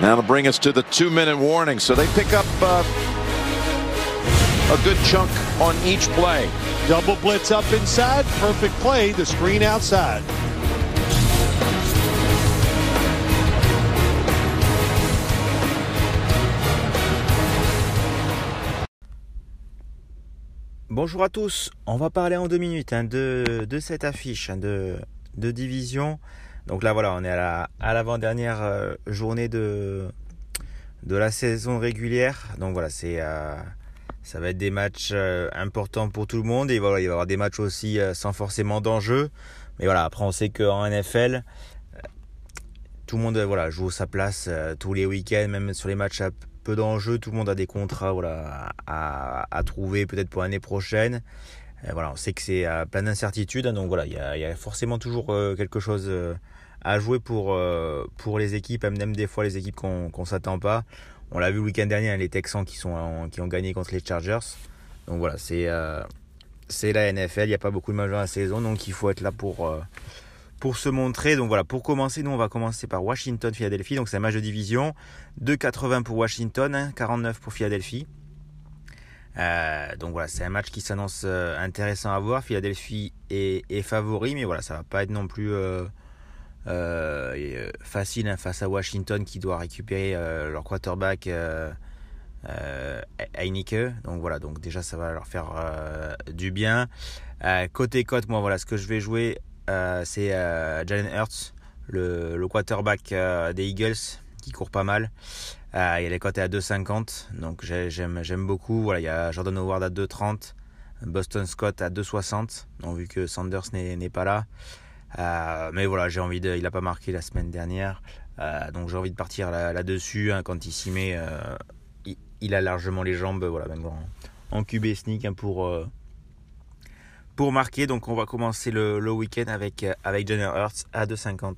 That'll bring us to the two-minute warning. So they pick up uh, a good chunk on each play. Double blitz up inside. Perfect play. The screen outside. Bonjour à tous, on va parler en deux minutes hein, de, de, cette affiche hein, de, de, division. Donc là voilà, on est à l'avant-dernière euh, journée de, la saison régulière. Donc voilà, c'est euh, ça va être des matchs euh, importants pour tout le monde et voilà, il va y avoir des matchs aussi sans forcément d'enjeu. Mais voilà, après on sait qu'en NFL, tout le monde voilà, joue sa place tous les week-ends, même sur les matchs peu d'enjeux, tout le monde a des contrats voilà, à, trouver peut-être pour l'année prochaine. Euh, voilà, on sait que c'est euh, plein d'incertitudes, hein, donc voilà, il y a, forcément toujours euh, quelque chose à jouer pour, pour les équipes, même des fois les équipes qu'on ne s'attend pas. On l'a vu le week-end dernier, hein, les Texans qui, sont, qui ont gagné contre les Chargers. Donc voilà, c'est c'est la NFL, il n'y a pas beaucoup de matchs dans la saison, donc il faut être là pour, pour se montrer. Donc voilà, pour commencer, nous on va commencer par Washington-Philadelphie. Donc c'est un match de division. 2,80 pour Washington, 49 hein, pour Philadelphie. Euh, donc voilà, c'est un match qui s'annonce euh, intéressant à voir. Philadelphie est, favori, mais voilà, ça va pas être non plus euh, facile hein, face à Washington qui doit récupérer leur quarterback Heineke. Donc voilà, donc déjà ça va leur faire du bien. côté cote, moi voilà, ce que je vais jouer c'est Jalen Hurts, le, quarterback des Eagles, qui court pas mal. il est coté à 2,50, donc j'aime beaucoup. Voilà, il y a Jordan Howard à 2,30, Boston Scott à 2,60, donc vu que Sanders n'est pas là. mais voilà, j'ai envie de. Il n'a pas marqué la semaine dernière, donc j'ai envie de partir là-dessus. Hein, quand il s'y met, il, a largement les jambes, voilà, même en, en QB sneak hein, pour pour marquer. Donc on va commencer le, week-end avec, euh, avec Jenner Hurts à 2,50.